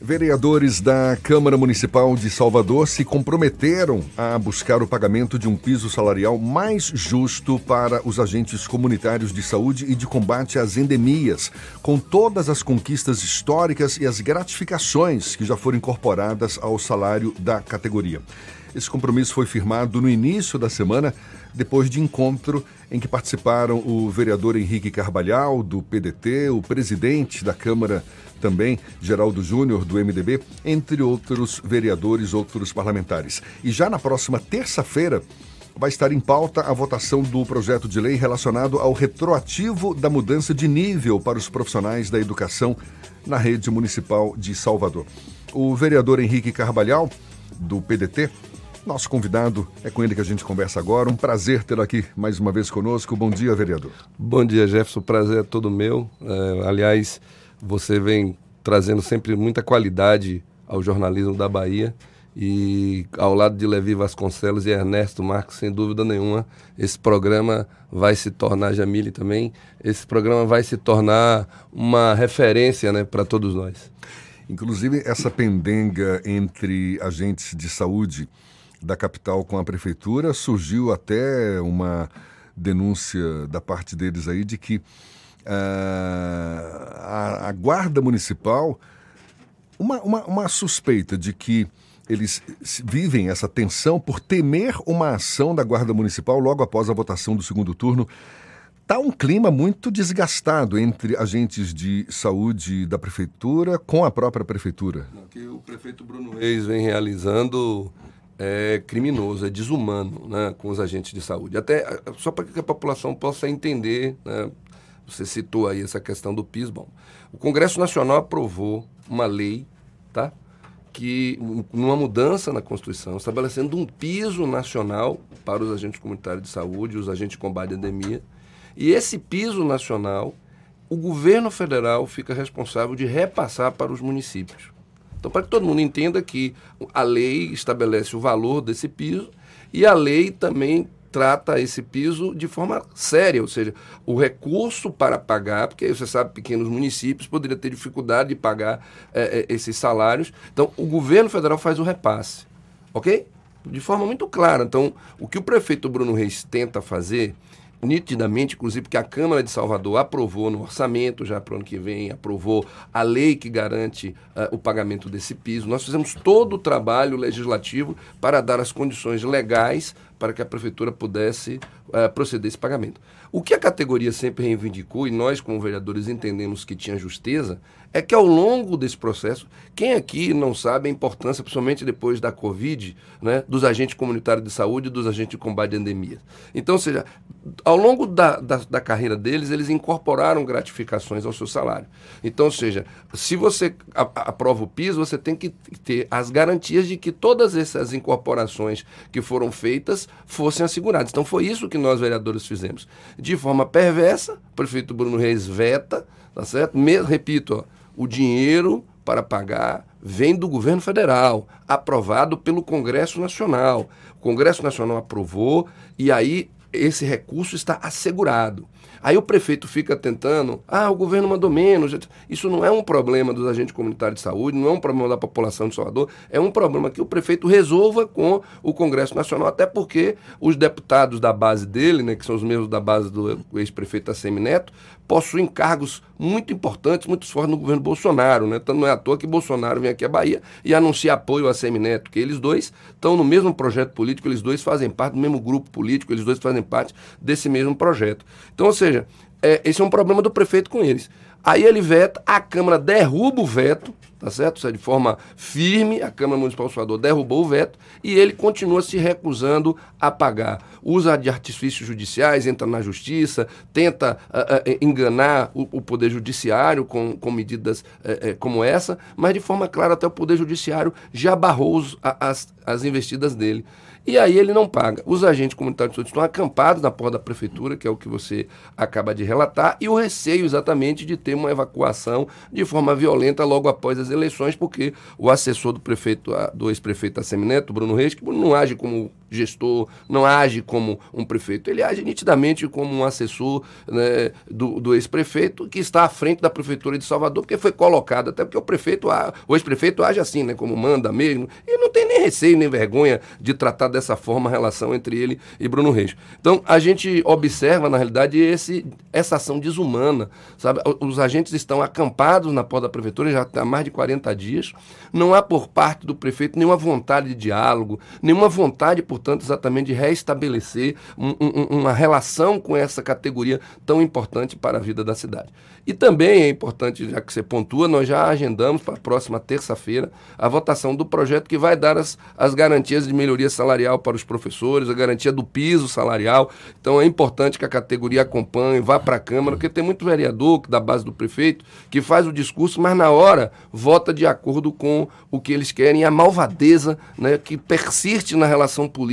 Vereadores da Câmara Municipal de Salvador se comprometeram a buscar o pagamento de um piso salarial mais justo para os agentes comunitários de saúde e de combate às endemias, com todas as conquistas históricas e as gratificações que já foram incorporadas ao salário da categoria. Esse compromisso foi firmado no início da semana, depois de encontro em que participaram o vereador Henrique Carvalhal, do PDT, o presidente da Câmara também, Geraldo Júnior, do MDB, entre outros vereadores, outros parlamentares. E já na próxima terça-feira, vai estar em pauta a votação do projeto de lei relacionado ao retroativo da mudança de nível para os profissionais da educação na rede municipal de Salvador. O vereador Henrique Carvalhal, do PDT, nosso convidado, é com ele que a gente conversa agora. Um prazer tê-lo aqui mais uma vez conosco. Bom dia, vereador. Bom dia, Jefferson. O prazer é todo meu. É, aliás, você vem trazendo sempre muita qualidade ao jornalismo da Bahia. E ao lado de Levi Vasconcelos e Ernesto Marcos, sem dúvida nenhuma, esse programa vai se tornar, Jamile também, esse programa vai se tornar uma referência né, para todos nós. Inclusive, essa pendenga entre agentes de saúde da capital com a prefeitura, surgiu até uma denúncia da parte deles aí de que uh, a, a, guarda municipal, uma, uma, uma suspeita de que eles vivem essa tensão por temer uma ação da Guarda Municipal logo após a votação do segundo turno. Está um clima muito desgastado entre agentes de saúde da prefeitura com a própria prefeitura. O que o prefeito Bruno Reis vem realizando é criminoso, é desumano né, com os agentes de saúde. Até só para que a população possa entender, né, você citou aí essa questão do PIS. Bom, o Congresso Nacional aprovou uma lei, tá? Que, numa mudança na Constituição, estabelecendo um piso nacional para os agentes comunitários de saúde, os agentes de combate à endemia. E esse piso nacional, o governo federal fica responsável de repassar para os municípios. Então, para que todo mundo entenda que a lei estabelece o valor desse piso e a lei também trata esse piso de forma séria, ou seja, o recurso para pagar, porque você sabe, pequenos municípios poderiam ter dificuldade de pagar é, esses salários. Então, o governo federal faz o repasse, ok? De forma muito clara. Então, o que o prefeito Bruno Reis tenta fazer nitidamente, inclusive, porque a Câmara de Salvador aprovou no orçamento já para o ano que vem, aprovou a lei que garante uh, o pagamento desse piso. Nós fizemos todo o trabalho legislativo para dar as condições legais para que a prefeitura pudesse uh, proceder esse pagamento. O que a categoria sempre reivindicou, e nós, como vereadores, entendemos que tinha justeza, é que ao longo desse processo, quem aqui não sabe a importância, principalmente depois da Covid, né, dos agentes comunitários de saúde e dos agentes de combate à endemia. Então, ou seja, ao longo da, da, da, carreira deles, eles incorporaram gratificações ao seu salário. Então, ou seja, se você aprova o piso, você tem que ter as garantias de que todas essas incorporações que foram feitas fossem asseguradas. Então, foi isso que nós, vereadores, fizemos. De forma perversa, o prefeito Bruno Reis veta, tá certo? Me, repito, ó, o dinheiro para pagar vem do governo federal, aprovado pelo Congresso Nacional. O Congresso Nacional aprovou e aí esse recurso está assegurado. Aí o prefeito fica tentando, ah, o governo mandou menos. Isso não é um problema dos agentes comunitários de saúde, não é um problema da população de Salvador, é um problema que o prefeito resolva com o Congresso Nacional, até porque os deputados da base dele, né, que são os mesmos da base do ex-prefeito Assemi Neto, possuem cargos muito importantes, muito fortes no governo Bolsonaro. Né? Então não é à toa que Bolsonaro vem aqui à Bahia e anuncia apoio a Semineto, que eles dois estão no mesmo projeto político, eles dois fazem parte do mesmo grupo político, eles dois fazem parte desse mesmo projeto. Então, ou seja, é, esse é um problema do prefeito com eles. Aí ele veta, a Câmara derruba o veto, tá certo? Isso é de forma firme, a Câmara Municipal de Salvador derrubou o veto e ele continua se recusando a pagar. Usa de artifícios judiciais, entra na justiça, tenta uh, uh, enganar o, o, Poder Judiciário com, com medidas uh, como essa, mas de forma clara até o Poder Judiciário já barrou os, as, as investidas dele. E aí ele não paga. Os agentes comunitários de saúde estão acampados na porta da prefeitura, que é o que você acaba de relatar, e o receio exatamente de ter uma evacuação de forma violenta logo após as eleições, porque o assessor do prefeito, do ex-prefeito Assemineto, Bruno Reis, que não age como gestor, não age como um prefeito, ele age nitidamente como um assessor né, do, do ex-prefeito que está à frente da prefeitura de Salvador, porque foi colocado, até porque o prefeito, o ex-prefeito age assim, né, como manda mesmo, e não tem nem receio nem vergonha de tratar dessa forma a relação entre ele e Bruno Reis. Então, a gente observa, na realidade, esse, essa ação desumana, sabe? Os agentes estão acampados na porta da prefeitura já há mais de 40 dias, não há por parte do prefeito nenhuma vontade de diálogo, nenhuma vontade, portanto, exatamente de restabelecer um, um, uma relação com essa categoria tão importante para a vida da cidade. E também é importante, já que você pontua, nós já agendamos para a próxima terça-feira a votação do projeto que vai dar as, as garantias de melhoria salarial para os professores, a garantia do piso salarial. Então é importante que a categoria acompanhe, vá para a Câmara, porque tem muito vereador da base do prefeito que faz o discurso, mas na hora vota de acordo com o que eles querem, a malvadeza né, que persiste na relação política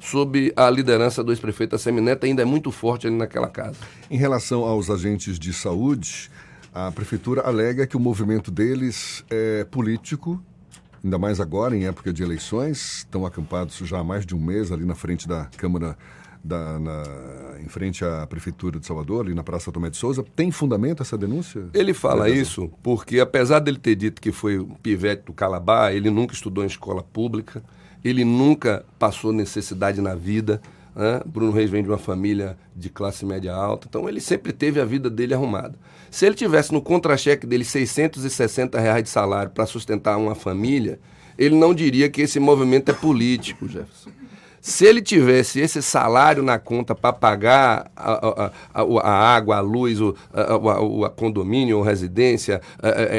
sob a liderança do ex-prefeito Assemineto ainda é muito forte ali naquela casa. Em relação aos agentes de saúde, a prefeitura alega que o movimento deles é político, ainda mais agora, em época de eleições. Estão acampados já há mais de um mês ali na frente da Câmara, da, na, em frente à Prefeitura de Salvador, ali na Praça Tomé de Souza. Tem fundamento essa denúncia? Ele fala isso porque, apesar dele ter dito que foi um pivete do Calabar, ele nunca estudou em escola pública, ele nunca passou necessidade na vida né? Bruno Reis vem de uma família de classe média alta, então ele sempre teve a vida dele arrumada. Se ele tivesse no contra-cheque dele 660 reais de salário para sustentar uma família, ele não diria que esse movimento é político, Jefferson. Se ele tivesse esse salário na conta para pagar a, a, a, a, água, a luz, o a, condomínio ou residência,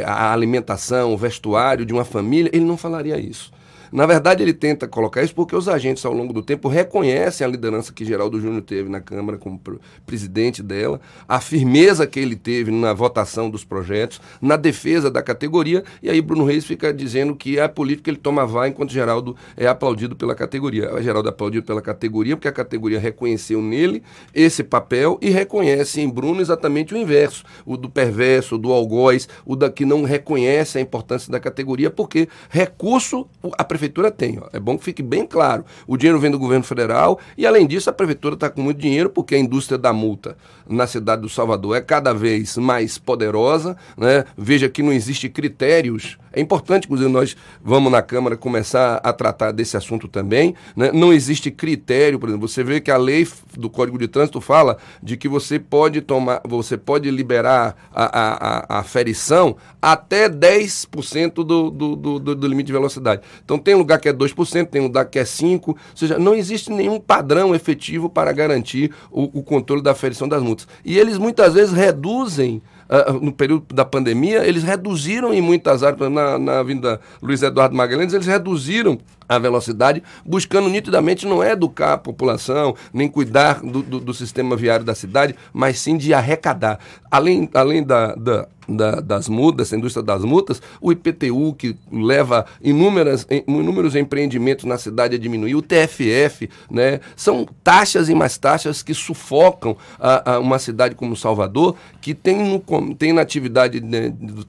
a alimentação, o vestuário de uma família, ele não falaria isso. Na verdade, ele tenta colocar isso porque os agentes, ao longo do tempo, reconhecem a liderança que Geraldo Júnior teve na Câmara como presidente dela, a firmeza que ele teve na votação dos projetos, na defesa da categoria, e aí Bruno Reis fica dizendo que é a política ele toma vai enquanto Geraldo é aplaudido pela categoria. Geraldo é aplaudido pela categoria porque a categoria reconheceu nele esse papel e reconhece em Bruno exatamente o inverso, o do perverso, o do algoz, o da que não reconhece a importância da categoria, porque recurso a prefeitura prefeitura tem. Ó. É bom que fique bem claro. O dinheiro vem do governo federal e, além disso, a prefeitura está com muito dinheiro porque a indústria da multa na cidade do Salvador é cada vez mais poderosa. Né? Veja que não existe critérios. É importante, inclusive, nós vamos na Câmara começar a tratar desse assunto também. Né? Não existe critério, por exemplo, você vê que a lei do Código de Trânsito fala de que você pode tomar, você pode liberar a, a, a, ferição até 10% do, do, do, do limite de velocidade. Então tem lugar que é 2%, tem lugar que é 5%, ou seja, não existe nenhum padrão efetivo para garantir o, o controle da aferição das multas. E eles muitas vezes reduzem Uh, no período da pandemia, eles reduziram em muitas áreas, na, na Avenida Luiz Eduardo Magalhães, eles reduziram a velocidade, buscando nitidamente não é educar a população, nem cuidar do, do, do sistema viário da cidade, mas sim de arrecadar. Além, além da, da da, das multas, da indústria das multas, o IPTU, que leva inúmeras, inúmeros empreendimentos na cidade a diminuir, o TFF, né? São taxas e mais taxas que sufocam a, a uma cidade como Salvador, que tem, no, tem na atividade né, do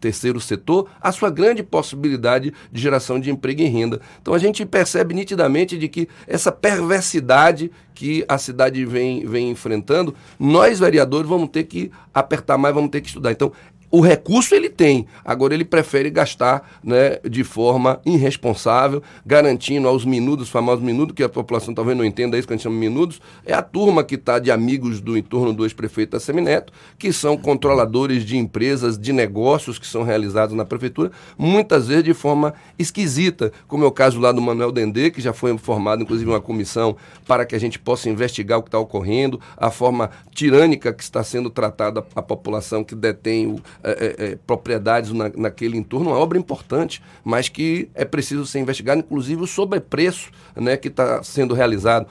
terceiro setor a sua grande possibilidade de geração de emprego e renda. Então a gente percebe nitidamente de que essa perversidade que a cidade vem, vem enfrentando, nós vereadores vamos ter que apertar mais, vamos ter que estudar. Então, o recurso ele tem, agora ele prefere gastar né, de forma irresponsável, garantindo aos minutos, famosos minutos, que a população talvez não entenda isso que a gente chama de minutos, é a turma que está de amigos do entorno do ex-prefeito da Semineto, que são controladores de empresas, de negócios que são realizados na prefeitura, muitas vezes de forma esquisita, como é o caso lá do Manuel Dendê, que já foi formado, inclusive, uma comissão para que a gente possa investigar o que está ocorrendo, a forma tirânica que está sendo tratada a população que detém o é, é, é, propriedades na, naquele entorno, uma obra importante, mas que é preciso ser investigado, inclusive o sobrepreço né, que está sendo realizado.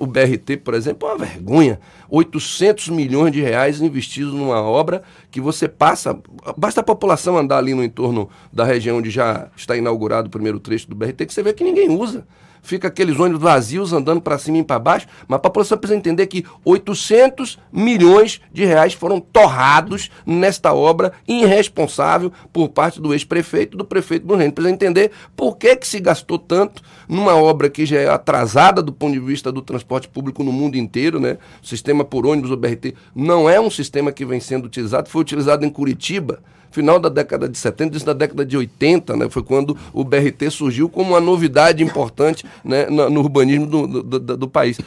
O BRT, por exemplo, é uma vergonha. 800 milhões de reais investidos numa obra que você passa. Basta a população andar ali no entorno da região onde já está inaugurado o primeiro trecho do BRT, que você vê que ninguém usa. Fica aqueles ônibus vazios andando para cima e para baixo, mas a população precisa entender que 800 milhões de reais foram torrados nesta obra irresponsável por parte do ex-prefeito do prefeito do Reino. Precisa entender por que, que se gastou tanto numa obra que já é atrasada do ponto de vista do transporte público no mundo inteiro, né? O sistema por ônibus, o BRT, não é um sistema que vem sendo utilizado, foi utilizado em Curitiba final da década de 70, isso da década de 80, né, foi quando o BRT surgiu como uma novidade importante né, no, no urbanismo do, do, do, do país.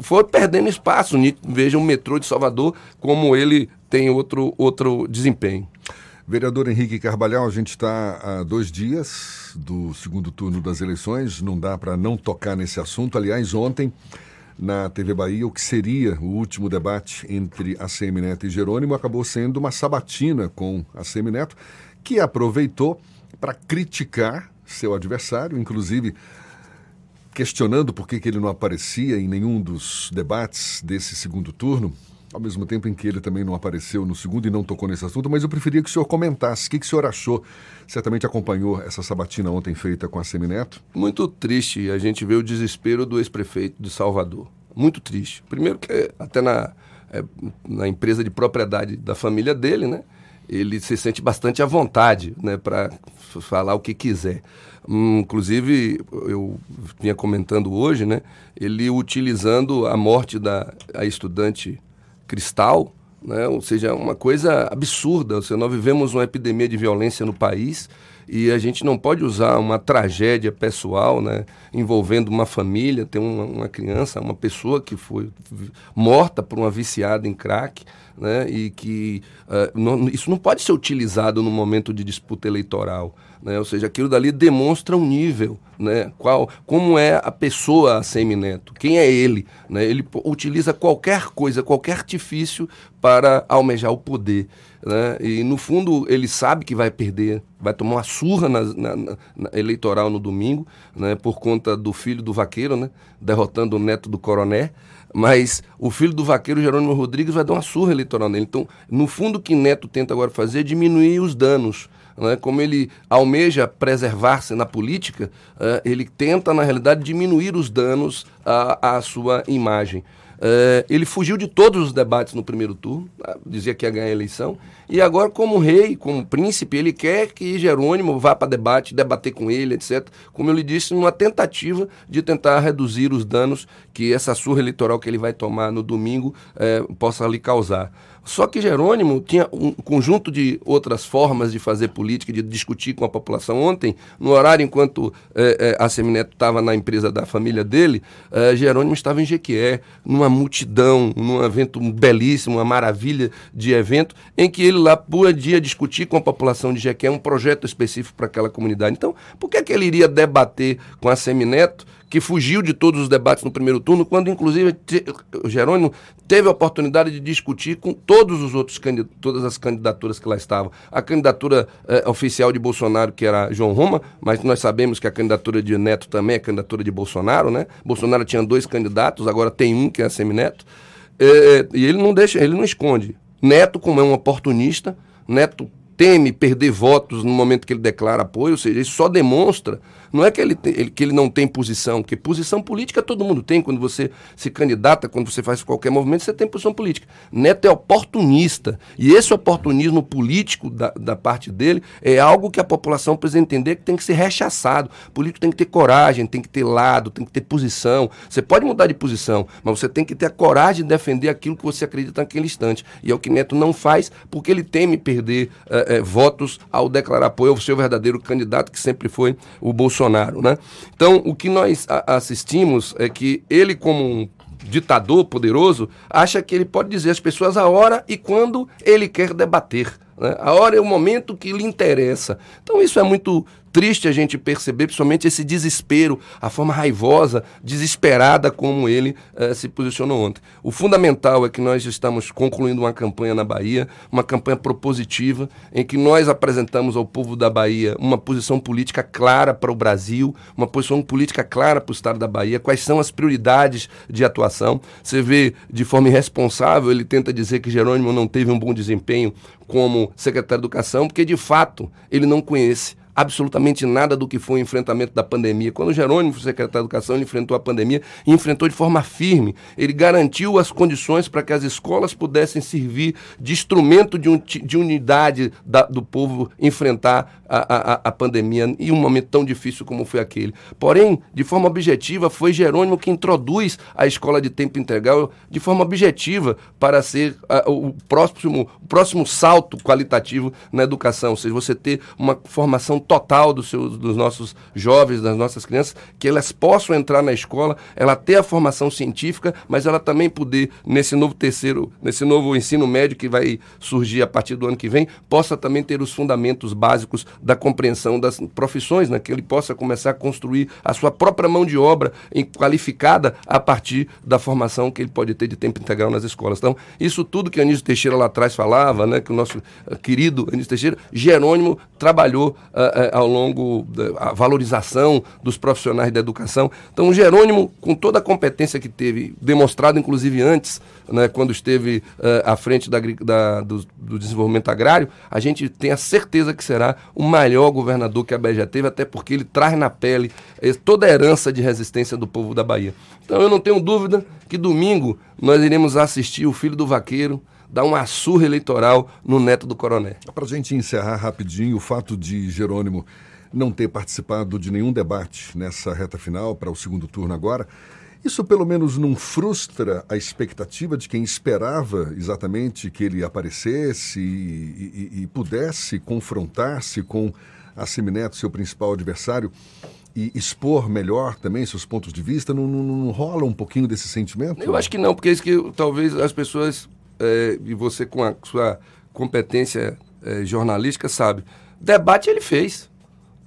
Foi perdendo espaço. Veja o metrô de Salvador como ele tem outro, outro desempenho. Vereador Henrique Carvalhal, a gente está há dois dias do segundo turno das eleições, não dá para não tocar nesse assunto. Aliás, ontem na TV Bahia, o que seria o último debate entre a Neto e Jerônimo acabou sendo uma sabatina com a Neto, que aproveitou para criticar seu adversário, inclusive questionando por que, que ele não aparecia em nenhum dos debates desse segundo turno ao mesmo tempo em que ele também não apareceu no segundo e não tocou nesse assunto, mas eu preferia que o senhor comentasse. O que, que o senhor achou? Certamente acompanhou essa sabatina ontem feita com a Semineto. Muito triste a gente vê o desespero do ex-prefeito de Salvador. Muito triste. Primeiro que até na, é, na empresa de propriedade da família dele, né? Ele se sente bastante à vontade, né? Para falar o que quiser. Hum, inclusive, eu vinha comentando hoje, né? Ele utilizando a morte da a estudante cristal, né? ou seja, uma coisa absurda. Ou seja, nós vivemos uma epidemia de violência no país e a gente não pode usar uma tragédia pessoal né? envolvendo uma família, tem uma, uma criança, uma pessoa que foi morta por uma viciada em crack. Né? E que uh, não, isso não pode ser utilizado no momento de disputa eleitoral. Né? Ou seja, aquilo dali demonstra um nível, né? Qual, como é a pessoa a Semineto, quem é ele, né? Ele utiliza qualquer coisa, qualquer artifício para almejar o poder, né? E no fundo ele sabe que vai perder, vai tomar uma surra na, na, na eleitoral no domingo, né? Por conta do filho do vaqueiro, né? Derrotando o neto do coroné mas o filho do vaqueiro Jerônimo Rodrigues vai dar uma surra eleitoral nele. Então, no fundo, o que Neto tenta agora fazer é diminuir os danos né, como ele almeja preservar-se na política, uh, ele tenta, na realidade, diminuir os danos à, à sua imagem. Uh, ele fugiu de todos os debates no primeiro turno, uh, dizia que ia ganhar a eleição, e agora, como rei, como príncipe, ele quer que Jerônimo vá para debate, debater com ele, etc. Como eu lhe disse, numa tentativa de tentar reduzir os danos que essa surra eleitoral que ele vai tomar no domingo uh, possa lhe causar. Só que Jerônimo tinha um conjunto de outras formas de fazer política, de discutir com a população. Ontem, no horário enquanto é, é, a Semineto estava na empresa da família dele, é, Jerônimo estava em Jequié, numa multidão, num evento belíssimo, uma maravilha de evento, em que ele lá podia discutir com a população de Jequié um projeto específico para aquela comunidade. Então, por que, é que ele iria debater com a Semineto que fugiu de todos os debates no primeiro turno, quando inclusive o Jerônimo teve a oportunidade de discutir com todos os outros todas as candidaturas que lá estavam. A candidatura eh, oficial de Bolsonaro, que era João Roma, mas nós sabemos que a candidatura de Neto também é candidatura de Bolsonaro, né? Bolsonaro tinha dois candidatos, agora tem um que é Semineto. Eh, e ele não deixa, ele não esconde. Neto, como é um oportunista, Neto teme perder votos no momento que ele declara apoio, ou seja, isso só demonstra não é que ele, tem, ele, que ele não tem posição, porque posição política todo mundo tem. Quando você se candidata, quando você faz qualquer movimento, você tem posição política. Neto é oportunista. E esse oportunismo político da, da parte dele é algo que a população precisa entender que tem que ser rechaçado. O político tem que ter coragem, tem que ter lado, tem que ter posição. Você pode mudar de posição, mas você tem que ter a coragem de defender aquilo que você acredita naquele instante. E é o que Neto não faz, porque ele teme perder é, é, votos ao declarar apoio ao seu verdadeiro candidato, que sempre foi o Bolsonaro. Bolsonaro. Né? Então, o que nós assistimos é que ele, como um ditador poderoso, acha que ele pode dizer às pessoas a hora e quando ele quer debater. Né? A hora é o momento que lhe interessa. Então, isso é muito triste a gente perceber, principalmente esse desespero, a forma raivosa, desesperada como ele eh, se posicionou ontem. O fundamental é que nós estamos concluindo uma campanha na Bahia, uma campanha propositiva, em que nós apresentamos ao povo da Bahia uma posição política clara para o Brasil, uma posição política clara para o Estado da Bahia, quais são as prioridades de atuação. Você vê de forma irresponsável, ele tenta dizer que Jerônimo não teve um bom desempenho como secretário de Educação, porque de fato ele não conhece absolutamente nada do que foi o enfrentamento da pandemia. Quando o Jerônimo foi secretário de Educação, ele enfrentou a pandemia e enfrentou de forma firme. Ele garantiu as condições para que as escolas pudessem servir de instrumento de, un, de unidade da, do povo enfrentar a, a, a pandemia em um momento tão difícil como foi aquele. Porém, de forma objetiva, foi Jerônimo que introduz a escola de tempo integral de forma objetiva para ser o, próximo, o próximo salto qualitativo na educação, ou seja, você ter uma formação total dos, seus, dos nossos jovens, das nossas crianças, que elas possam entrar na escola, ela ter a formação científica, mas ela também poder, nesse novo terceiro, nesse novo ensino médio que vai surgir a partir do ano que vem, possa também ter os fundamentos básicos da compreensão das profissões, né? que ele possa começar a construir a sua própria mão de obra em, qualificada a partir da formação que ele pode ter de tempo integral nas escolas. Então, isso tudo que Anísio Teixeira lá atrás falava, né? que o nosso uh, querido Anísio Teixeira, Jerônimo trabalhou uh, uh, ao longo da valorização dos profissionais da educação. Então, Jerônimo, com toda a competência que teve, demonstrado inclusive antes, né, quando esteve uh, à frente da, da, do, do, desenvolvimento agrário, a gente tem a certeza que será o maior governador que a Bahia já teve, até porque ele traz na pele eh, toda a herança de resistência do povo da Bahia. Então, eu não tenho dúvida que domingo nós iremos assistir o filho do vaqueiro dar uma surra eleitoral no neto do coronel. Para a gente encerrar rapidinho, o fato de Jerônimo não ter participado de nenhum debate nessa reta final para o segundo turno agora, isso pelo menos não frustra a expectativa de quem esperava exatamente que ele aparecesse e, e, e pudesse confrontar-se com a Semineto, seu principal adversário, e expor melhor também seus pontos de vista? Não, não, não rola um pouquinho desse sentimento? Eu acho que não, porque é isso que talvez as pessoas é, e você com a sua competência é, jornalística sabe. Debate ele fez.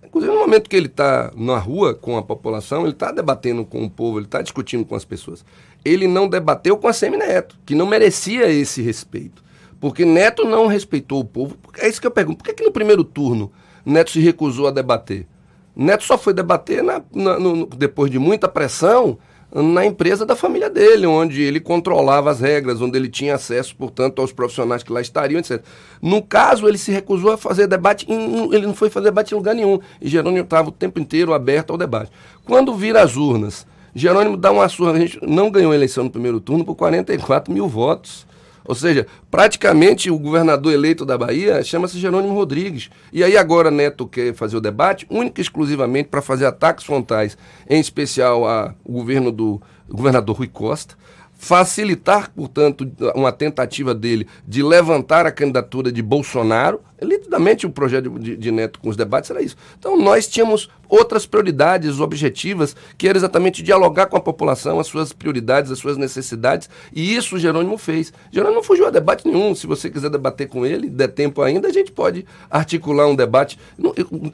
Inclusive, no momento que ele está na rua com a população, ele está debatendo com o povo, ele está discutindo com as pessoas. Ele não debateu com a Semineto, que não merecia esse respeito. Porque Neto não respeitou o povo. É isso que eu pergunto. Por que, que no primeiro turno Neto se recusou a debater? Neto só foi debater na, na, no, depois de muita pressão na empresa da família dele, onde ele controlava as regras, onde ele tinha acesso, portanto, aos profissionais que lá estariam, etc. No caso, ele se recusou a fazer debate, em, ele não foi fazer debate em lugar nenhum. E Jerônimo estava o tempo inteiro aberto ao debate. Quando vira as urnas, Jerônimo dá uma surra, a gente não ganhou a eleição no primeiro turno por 44 mil votos. Ou seja, praticamente o governador eleito da Bahia chama-se Jerônimo Rodrigues. E aí agora Neto quer fazer o debate única e exclusivamente para fazer ataques frontais, em especial ao governo do governador Rui Costa, facilitar, portanto, uma tentativa dele de levantar a candidatura de Bolsonaro. Nitidamente o projeto de, de, Neto com os debates era isso. Então nós tínhamos outras prioridades objetivas, que era exatamente dialogar com a população, as suas prioridades, as suas necessidades, e isso o Jerônimo fez. Jerônimo não fugiu a debate nenhum. Se você quiser debater com ele, der tempo ainda, a gente pode articular um debate.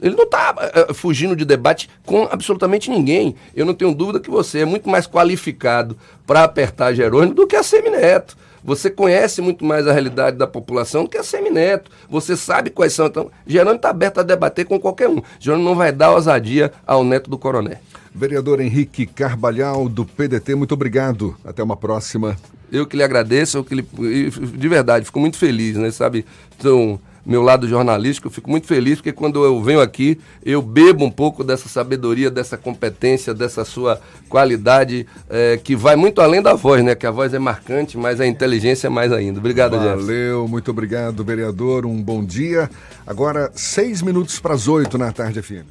Ele não está uh, eh, fugindo de debate com absolutamente ninguém. Eu não tenho dúvida que você é muito mais qualificado para apertar Jerônimo do que a Semineto. Você conhece muito mais a realidade da população do que a Semineto. Você sabe quais são. Então, Jerônimo está aberto a debater com qualquer um. Jerônimo não vai dar ousadia ao neto do coronel. Vereador Henrique Carbalhal, do PDT, muito obrigado. Até uma próxima. Eu que lhe agradeço, eu que lhe, de verdade, fico muito feliz, né? Sabe, então, meu lado jornalístico, eu fico muito feliz porque quando eu venho aqui, eu bebo um pouco dessa sabedoria, dessa competência, dessa sua qualidade, é, que vai muito além da voz, né? Que a voz é marcante, mas a inteligência é mais ainda. Obrigado, Valeu, Valeu, muito obrigado, vereador. Um bom dia. Agora, seis minutos para as oito na tarde, FM.